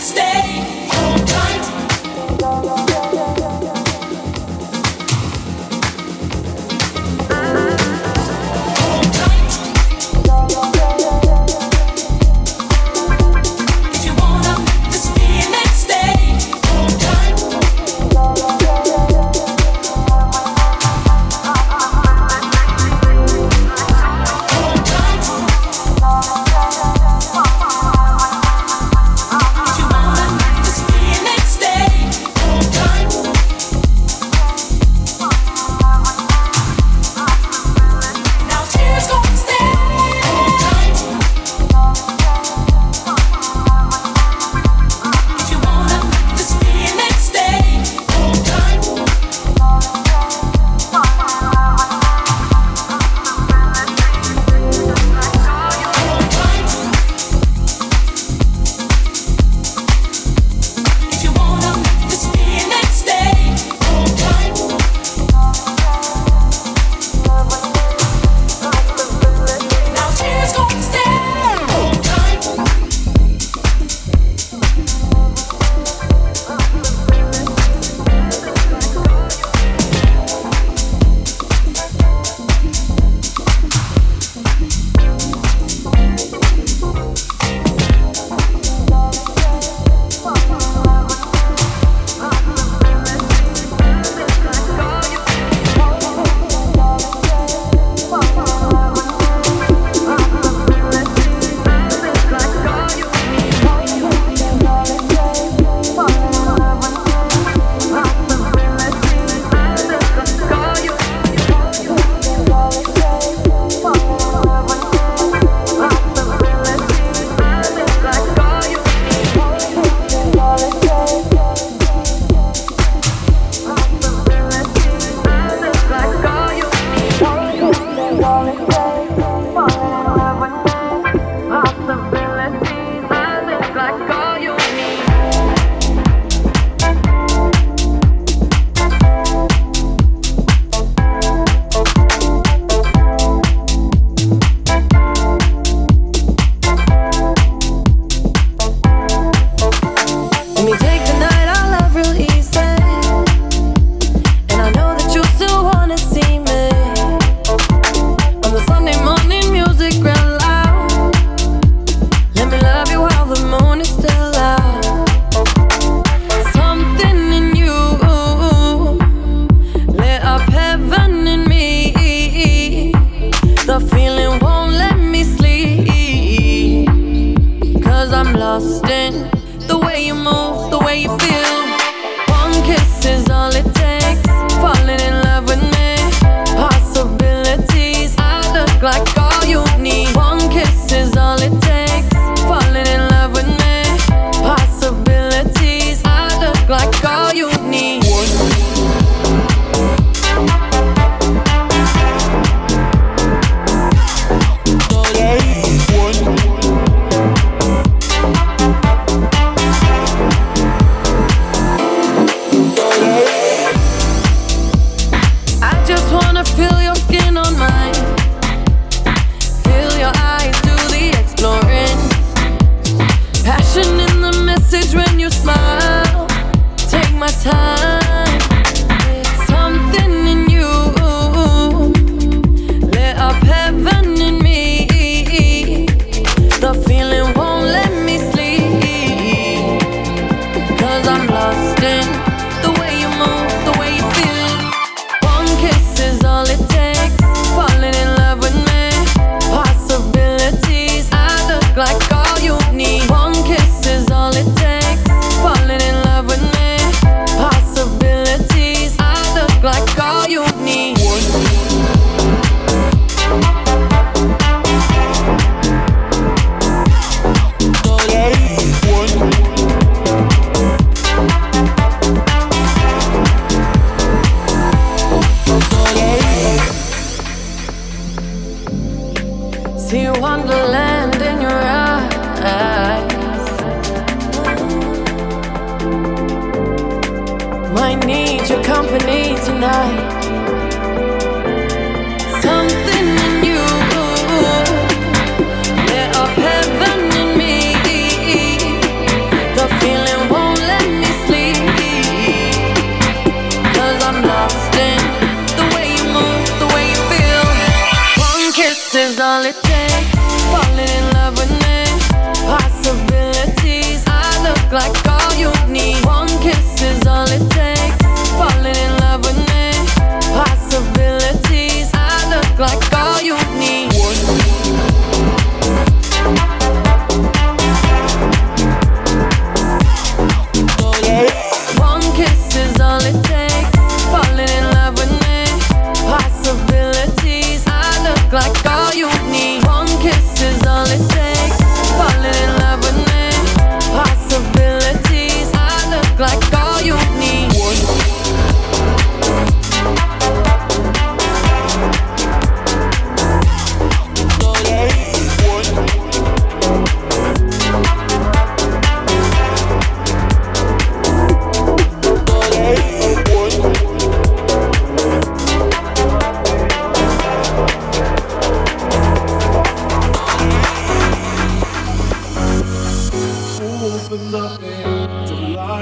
stay.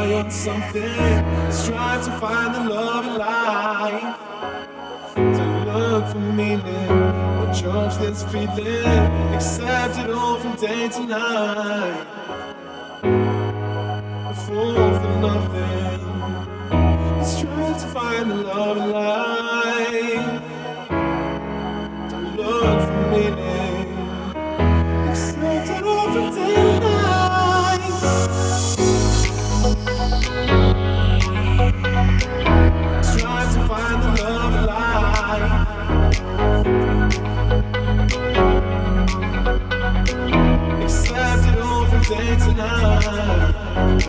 high on something. Strive to find the love in life. To look for meaning or judge this feeling. Accept it all from day to night. A fool for nothing. Strive to find the love in life. To look for meaning. love.